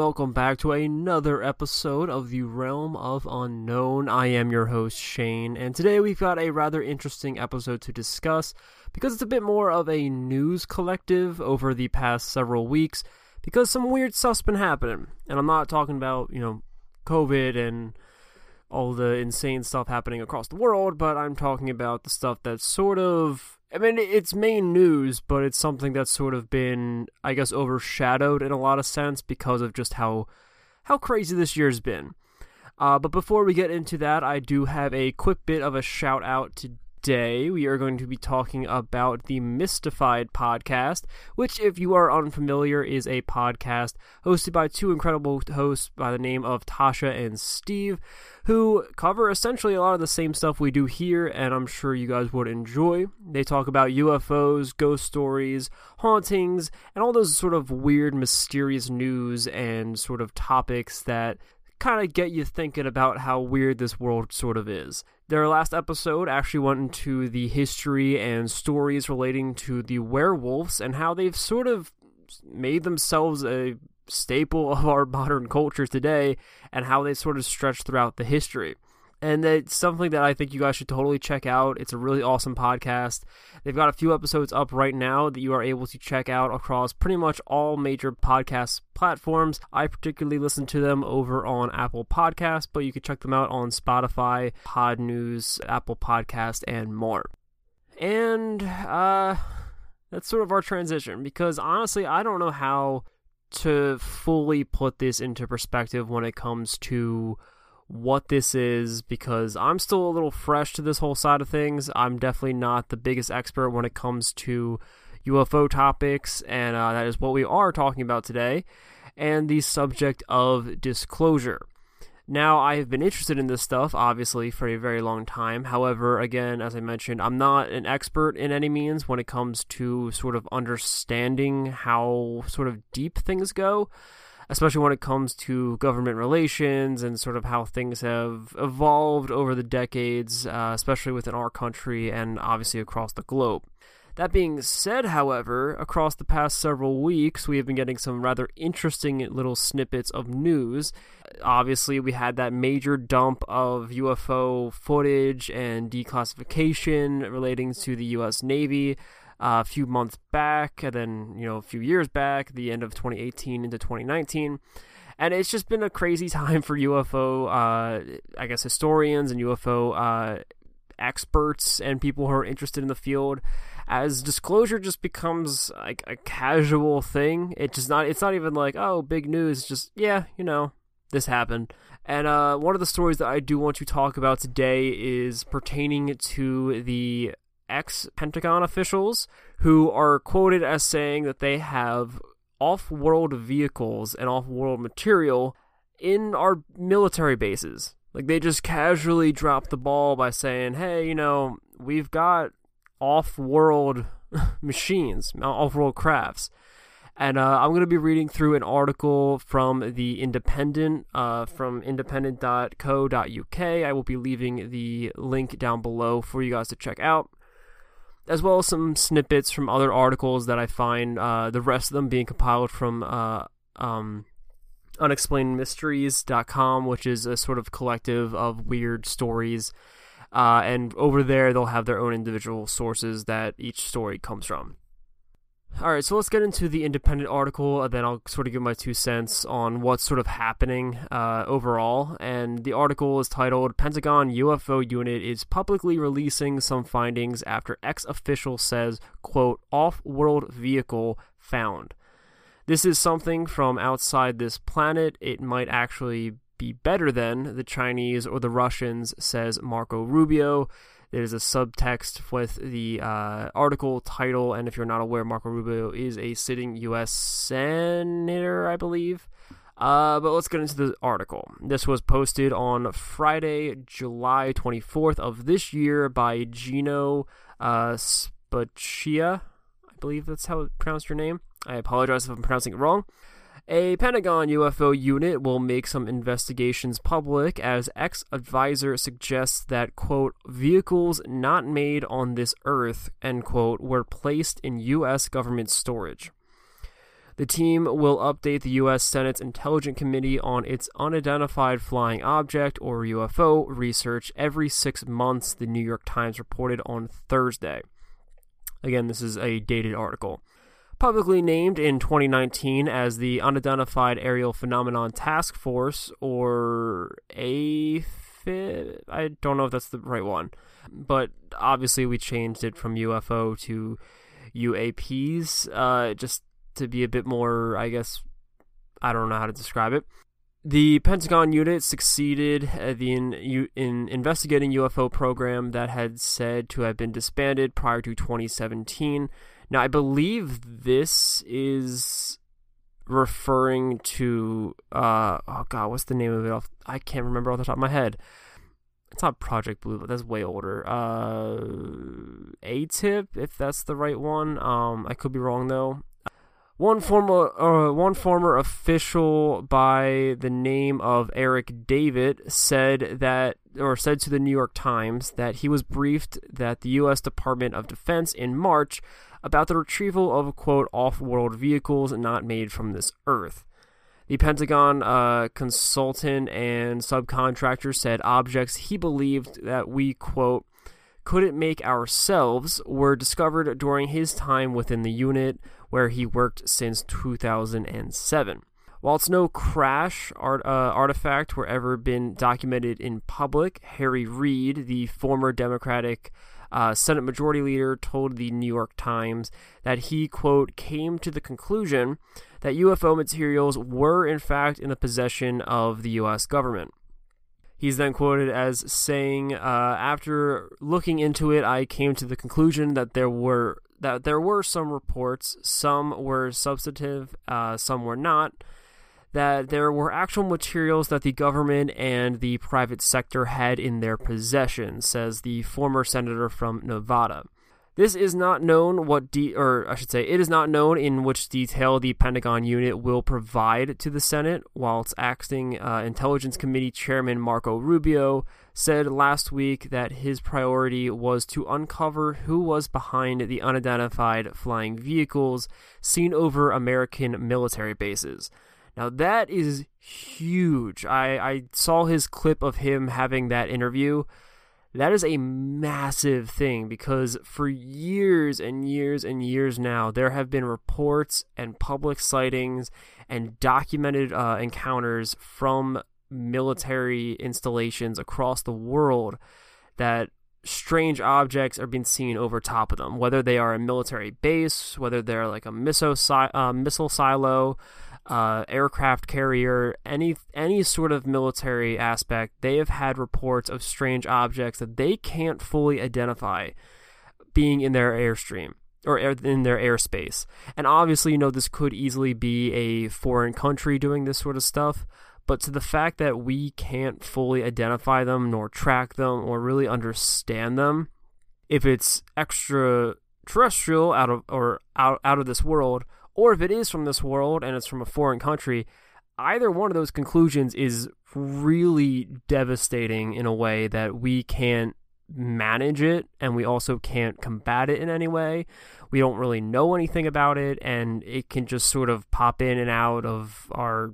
welcome back to another episode of the Realm of Unknown. I am your host, Shane, and today we've got a rather interesting episode to discuss because it's a bit more of a news collective over the past several weeks because some weird stuff's been happening. And I'm not talking about, you know, COVID and all the insane stuff happening across the world, but I'm talking about the stuff that's sort of I mean, it's main news, but it's something that's sort of been, I guess, overshadowed in a lot of sense because of just how how crazy this year's been. Uh, but before we get into that, I do have a quick bit of a shout out to Today, we are going to be talking about the Mystified podcast, which, if you are unfamiliar, is a podcast hosted by two incredible hosts by the name of Tasha and Steve, who cover essentially a lot of the same stuff we do here, and I'm sure you guys would enjoy. They talk about UFOs, ghost stories, hauntings, and all those sort of weird, mysterious news and sort of topics that kind of get you thinking about how weird this world sort of is. Their last episode actually went into the history and stories relating to the werewolves and how they've sort of made themselves a staple of our modern culture today and how they sort of stretch throughout the history and it's something that I think you guys should totally check out. It's a really awesome podcast. They've got a few episodes up right now that you are able to check out across pretty much all major podcast platforms. I particularly listen to them over on Apple Podcasts, but you can check them out on Spotify, Pod News, Apple Podcast, and more. And uh that's sort of our transition because honestly, I don't know how to fully put this into perspective when it comes to what this is because I'm still a little fresh to this whole side of things. I'm definitely not the biggest expert when it comes to UFO topics, and uh, that is what we are talking about today, and the subject of disclosure. Now, I have been interested in this stuff, obviously, for a very long time. However, again, as I mentioned, I'm not an expert in any means when it comes to sort of understanding how sort of deep things go especially when it comes to government relations and sort of how things have evolved over the decades, uh, especially within our country and obviously across the globe. That being said, however, across the past several weeks, we have been getting some rather interesting little snippets of news. Obviously, we had that major dump of UFO footage and declassification relating to the U.S. Navy a few months back, and then you know a few years back, the end of 2018 into 2019. And it's just been a crazy time for UFO, uh, I guess, historians and UFO uh, experts and people who are interested in the field. As disclosure just becomes like a casual thing, it just not. It's not even like oh, big news. It's just yeah, you know, this happened. And uh, one of the stories that I do want to talk about today is pertaining to the ex Pentagon officials who are quoted as saying that they have off world vehicles and off world material in our military bases. Like they just casually drop the ball by saying, hey, you know, we've got off world machines, off world crafts. And uh, I'm going to be reading through an article from the Independent, uh, from independent.co.uk. I will be leaving the link down below for you guys to check out as well as some snippets from other articles that I find, uh, the rest of them being compiled from uh, um, unexplainedmysteries.com, which is a sort of collective of weird stories. Uh, and over there, they'll have their own individual sources that each story comes from. All right, so let's get into the independent article, and then I'll sort of give my two cents on what's sort of happening uh, overall. And the article is titled Pentagon UFO Unit is publicly releasing some findings after ex official says, quote, off world vehicle found. This is something from outside this planet. It might actually be better than the Chinese or the Russians, says Marco Rubio. There's a subtext with the uh, article title, and if you're not aware, Marco Rubio is a sitting U.S. senator, I believe. Uh, but let's get into the article. This was posted on Friday, July 24th of this year by Gino uh, Spocchia. I believe that's how it pronounced your name. I apologize if I'm pronouncing it wrong. A Pentagon UFO unit will make some investigations public as ex advisor suggests that, quote, vehicles not made on this earth, end quote, were placed in U.S. government storage. The team will update the U.S. Senate's Intelligence Committee on its unidentified flying object or UFO research every six months, the New York Times reported on Thursday. Again, this is a dated article. Publicly named in 2019 as the Unidentified Aerial Phenomenon Task Force, or AFIP, I don't know if that's the right one, but obviously we changed it from UFO to UAPs, uh, just to be a bit more, I guess, I don't know how to describe it. The Pentagon unit succeeded in, in investigating UFO program that had said to have been disbanded prior to 2017. Now, I believe this is referring to uh oh god what's the name of it i can't remember off the top of my head. It's not project blue but that's way older. Uh tip, if that's the right one. Um i could be wrong though one former, uh, one former official by the name of Eric David said that, or said to the New York Times that he was briefed that the U.S. Department of Defense in March about the retrieval of quote off-world vehicles not made from this Earth. The Pentagon uh, consultant and subcontractor said objects he believed that we quote couldn't make ourselves were discovered during his time within the unit where he worked since 2007. While it's no crash art, uh, artifact were ever been documented in public, Harry Reid, the former Democratic uh, Senate Majority Leader, told the New York Times that he, quote, came to the conclusion that UFO materials were in fact in the possession of the U.S. government. He's then quoted as saying, uh, "After looking into it, I came to the conclusion that there were that there were some reports, some were substantive, uh, some were not, that there were actual materials that the government and the private sector had in their possession," says the former senator from Nevada. This is not known what de- or I should say it is not known in which detail the Pentagon unit will provide to the Senate, while acting uh, Intelligence Committee Chairman Marco Rubio said last week that his priority was to uncover who was behind the unidentified flying vehicles seen over American military bases. Now that is huge. I, I saw his clip of him having that interview that is a massive thing because for years and years and years now, there have been reports and public sightings and documented uh, encounters from military installations across the world that strange objects are being seen over top of them, whether they are a military base, whether they're like a missile, si- uh, missile silo, uh, aircraft carrier, any any sort of military aspect, they have had reports of strange objects that they can't fully identify being in their airstream or in their airspace. And obviously, you know, this could easily be a foreign country doing this sort of stuff. But to the fact that we can't fully identify them, nor track them, or really understand them, if it's extraterrestrial out of or out out of this world, or if it is from this world and it's from a foreign country, either one of those conclusions is really devastating in a way that we can't manage it and we also can't combat it in any way. We don't really know anything about it and it can just sort of pop in and out of our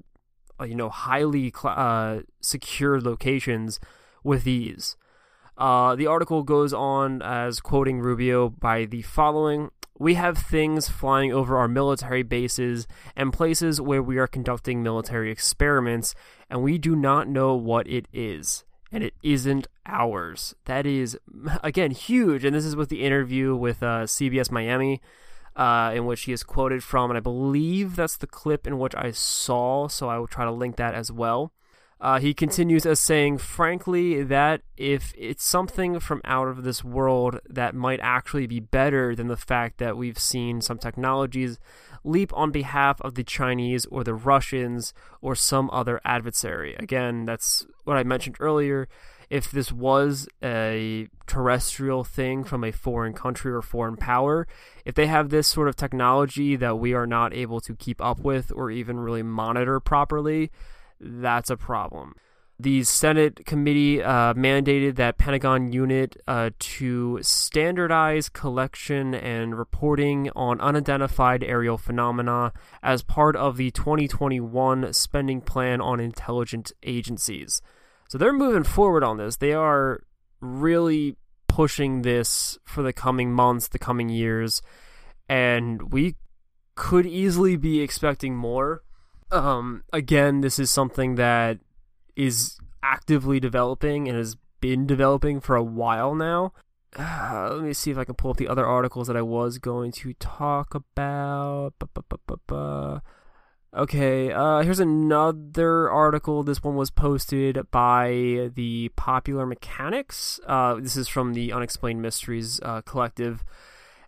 you know highly uh, locations with ease. Uh, the article goes on as quoting Rubio by the following we have things flying over our military bases and places where we are conducting military experiments, and we do not know what it is. And it isn't ours. That is, again, huge. And this is with the interview with uh, CBS Miami, uh, in which he is quoted from. And I believe that's the clip in which I saw, so I will try to link that as well. Uh, he continues as saying, frankly, that if it's something from out of this world that might actually be better than the fact that we've seen some technologies leap on behalf of the Chinese or the Russians or some other adversary. Again, that's what I mentioned earlier. If this was a terrestrial thing from a foreign country or foreign power, if they have this sort of technology that we are not able to keep up with or even really monitor properly, that's a problem. The Senate committee uh, mandated that Pentagon unit uh, to standardize collection and reporting on unidentified aerial phenomena as part of the 2021 spending plan on intelligence agencies. So they're moving forward on this. They are really pushing this for the coming months, the coming years, and we could easily be expecting more. Um, again, this is something that is actively developing and has been developing for a while now. Uh, let me see if I can pull up the other articles that I was going to talk about. Okay, uh, here's another article. This one was posted by the Popular Mechanics. Uh, this is from the Unexplained Mysteries uh, Collective.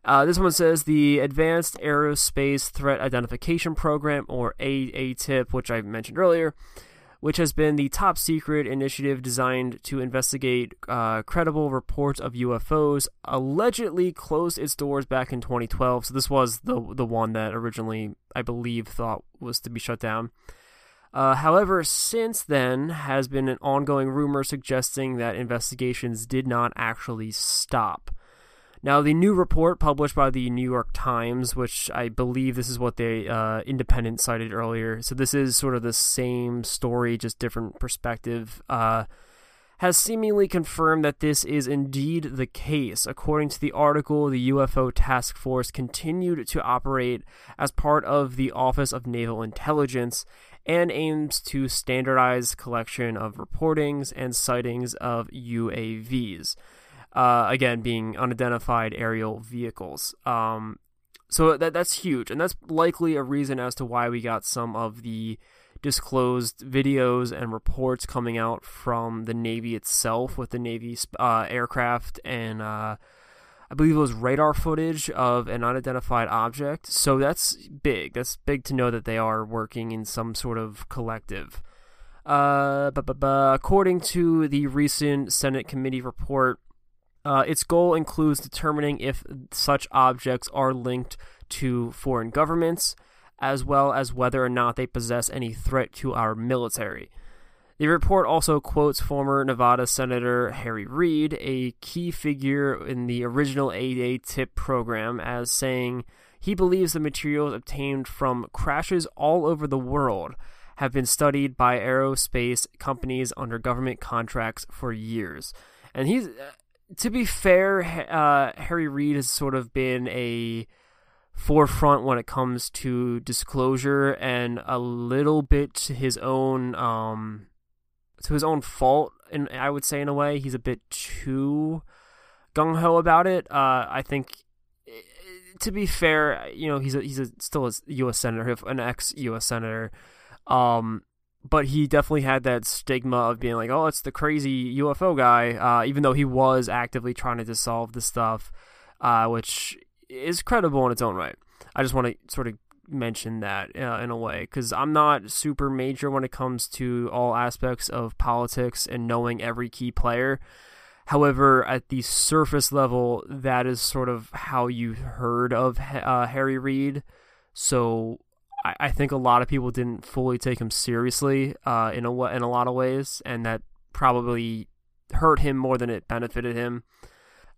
Uh, this one says the Advanced Aerospace Threat Identification Program, or AATIP, which I mentioned earlier, which has been the top secret initiative designed to investigate uh, credible reports of UFOs, allegedly closed its doors back in 2012. So this was the the one that originally, I believe, thought was to be shut down. Uh, however, since then has been an ongoing rumor suggesting that investigations did not actually stop. Now, the new report published by the New York Times, which I believe this is what the uh, independent cited earlier, so this is sort of the same story, just different perspective, uh, has seemingly confirmed that this is indeed the case. According to the article, the UFO task force continued to operate as part of the Office of Naval Intelligence and aims to standardize collection of reportings and sightings of UAVs uh, again being unidentified aerial vehicles. Um, so that that's huge, and that's likely a reason as to why we got some of the disclosed videos and reports coming out from the Navy itself with the Navy uh, aircraft and uh, I believe it was radar footage of an unidentified object. So that's big. That's big to know that they are working in some sort of collective. Uh, but, but, but according to the recent Senate committee report, uh, its goal includes determining if such objects are linked to foreign governments, as well as whether or not they possess any threat to our military. The report also quotes former Nevada Senator Harry Reid, a key figure in the original AATIP program, as saying he believes the materials obtained from crashes all over the world have been studied by aerospace companies under government contracts for years. And he's to be fair, uh, Harry Reid has sort of been a forefront when it comes to disclosure and a little bit to his own um, to his own fault and I would say in a way he's a bit too gung ho about it. Uh, I think eh, to be fair, you know he's a, he's a, still a U.S. senator, an ex U.S. senator. Um, but he definitely had that stigma of being like, oh, it's the crazy UFO guy, uh, even though he was actively trying to dissolve the stuff, uh, which is credible in its own right. I just want to sort of mention that uh, in a way because I'm not super major when it comes to all aspects of politics and knowing every key player. However, at the surface level, that is sort of how you heard of uh, Harry Reid. So I, I think a lot of people didn't fully take him seriously uh, in a in a lot of ways, and that probably hurt him more than it benefited him.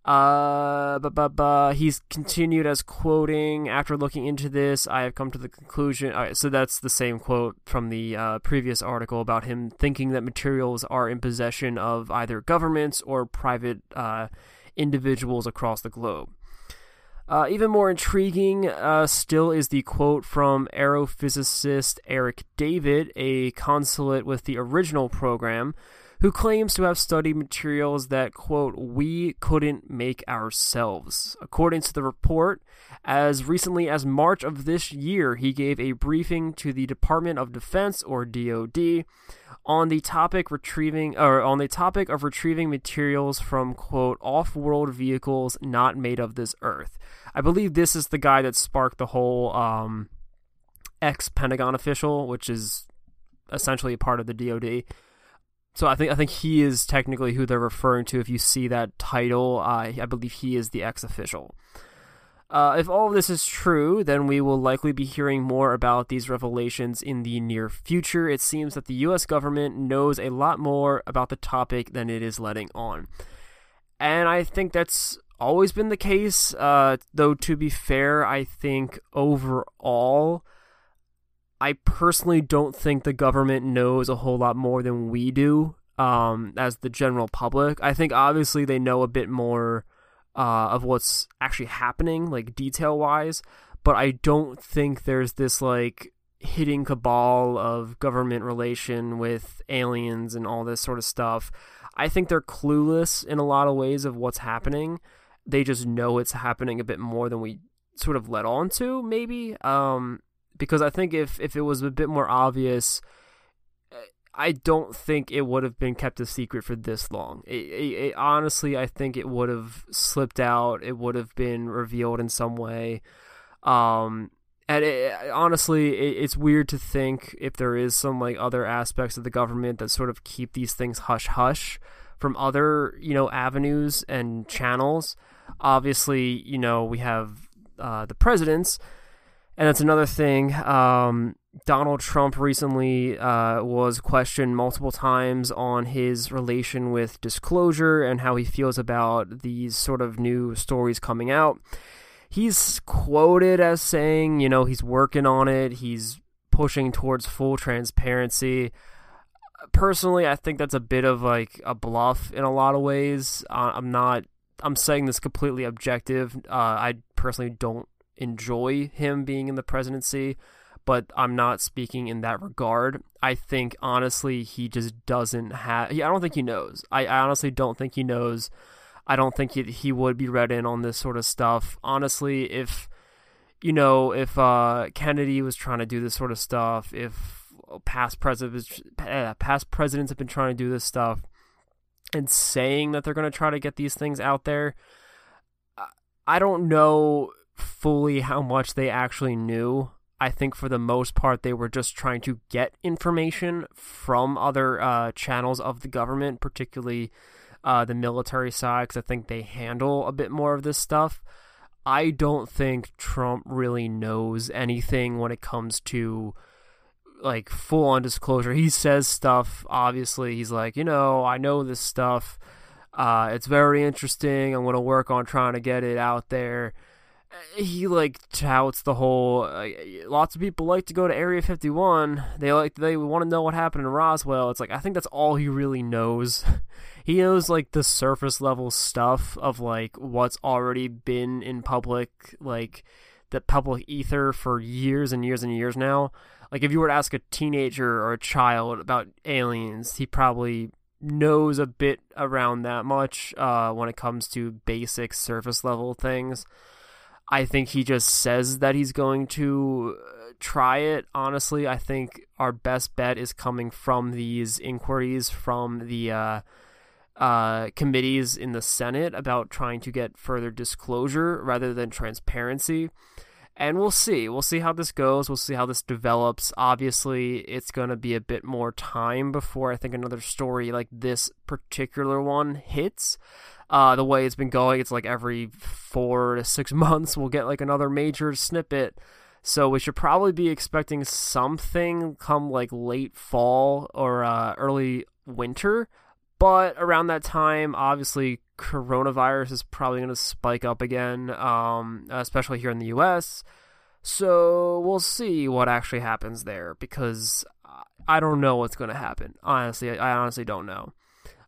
Uh, but, but, but he's continued as quoting after looking into this. I have come to the conclusion. So that's the same quote from the uh, previous article about him thinking that materials are in possession of either governments or private uh, individuals across the globe. Uh, even more intriguing uh, still is the quote from aerophysicist Eric David, a consulate with the original program, who claims to have studied materials that, quote, we couldn't make ourselves. According to the report, as recently as March of this year, he gave a briefing to the Department of Defense, or DoD, on the topic retrieving or on the topic of retrieving materials from quote off-world vehicles not made of this earth. I believe this is the guy that sparked the whole um, ex Pentagon official, which is essentially a part of the DoD. So I think I think he is technically who they're referring to. If you see that title, uh, I believe he is the ex official. Uh, if all of this is true, then we will likely be hearing more about these revelations in the near future. It seems that the US government knows a lot more about the topic than it is letting on. And I think that's always been the case, uh, though, to be fair, I think overall, I personally don't think the government knows a whole lot more than we do um, as the general public. I think obviously they know a bit more uh, of what's actually happening, like detail wise. But I don't think there's this like hidden cabal of government relation with aliens and all this sort of stuff. I think they're clueless in a lot of ways of what's happening. They just know it's happening a bit more than we sort of let on to, maybe. Um, because I think if if it was a bit more obvious I don't think it would have been kept a secret for this long. It, it, it, honestly, I think it would have slipped out. It would have been revealed in some way. Um, and honestly, it's weird to think if there is some like other aspects of the government that sort of keep these things hush hush from other you know avenues and channels. Obviously, you know we have uh, the presidents, and that's another thing. Um, Donald Trump recently uh, was questioned multiple times on his relation with disclosure and how he feels about these sort of new stories coming out. He's quoted as saying, you know, he's working on it, he's pushing towards full transparency. Personally, I think that's a bit of like a bluff in a lot of ways. Uh, I'm not, I'm saying this completely objective. Uh, I personally don't enjoy him being in the presidency but I'm not speaking in that regard. I think honestly he just doesn't have. I don't think he knows. I, I honestly don't think he knows. I don't think he, he would be read in on this sort of stuff. Honestly, if you know, if uh, Kennedy was trying to do this sort of stuff, if past presidents, past presidents have been trying to do this stuff, and saying that they're going to try to get these things out there, I don't know fully how much they actually knew. I think for the most part, they were just trying to get information from other uh, channels of the government, particularly uh, the military side, because I think they handle a bit more of this stuff. I don't think Trump really knows anything when it comes to like full on disclosure. He says stuff, obviously, he's like, you know, I know this stuff. Uh, it's very interesting. I'm going to work on trying to get it out there he like touts the whole. Uh, lots of people like to go to Area 51. They like they want to know what happened in Roswell. It's like I think that's all he really knows. he knows like the surface level stuff of like what's already been in public, like the public ether for years and years and years now. Like if you were to ask a teenager or a child about aliens, he probably knows a bit around that much uh, when it comes to basic surface level things. I think he just says that he's going to uh, try it. Honestly, I think our best bet is coming from these inquiries from the uh, uh, committees in the Senate about trying to get further disclosure rather than transparency. And we'll see. We'll see how this goes. We'll see how this develops. Obviously, it's going to be a bit more time before I think another story like this particular one hits uh, the way it's been going, it's like every four to six months we'll get like another major snippet. So we should probably be expecting something come like late fall or uh, early winter. But around that time, obviously, coronavirus is probably going to spike up again, um, especially here in the U.S. So we'll see what actually happens there because I don't know what's going to happen. Honestly, I honestly don't know.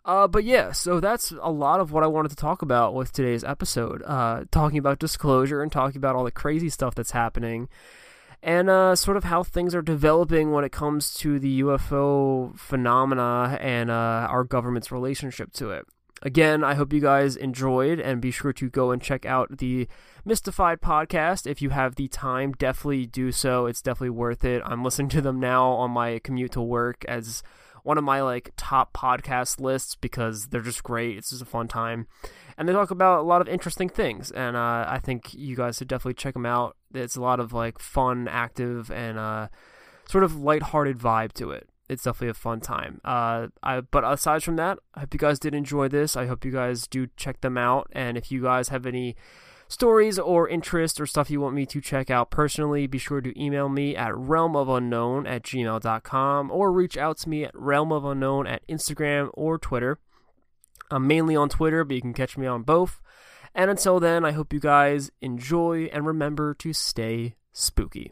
Uh, but yeah, so that's a lot of what I wanted to talk about with today's episode. Uh, talking about disclosure and talking about all the crazy stuff that's happening, and uh, sort of how things are developing when it comes to the UFO phenomena and uh, our government's relationship to it. Again, I hope you guys enjoyed, and be sure to go and check out the Mystified podcast if you have the time. Definitely do so; it's definitely worth it. I'm listening to them now on my commute to work as one of my like top podcast lists because they're just great. It's just a fun time, and they talk about a lot of interesting things. And uh, I think you guys should definitely check them out. It's a lot of like fun, active, and uh, sort of lighthearted vibe to it. It's definitely a fun time. Uh, I, but aside from that, I hope you guys did enjoy this. I hope you guys do check them out. And if you guys have any stories or interests or stuff you want me to check out personally, be sure to email me at realmofunknown at gmail.com or reach out to me at realmofunknown at Instagram or Twitter. I'm mainly on Twitter, but you can catch me on both. And until then, I hope you guys enjoy and remember to stay spooky.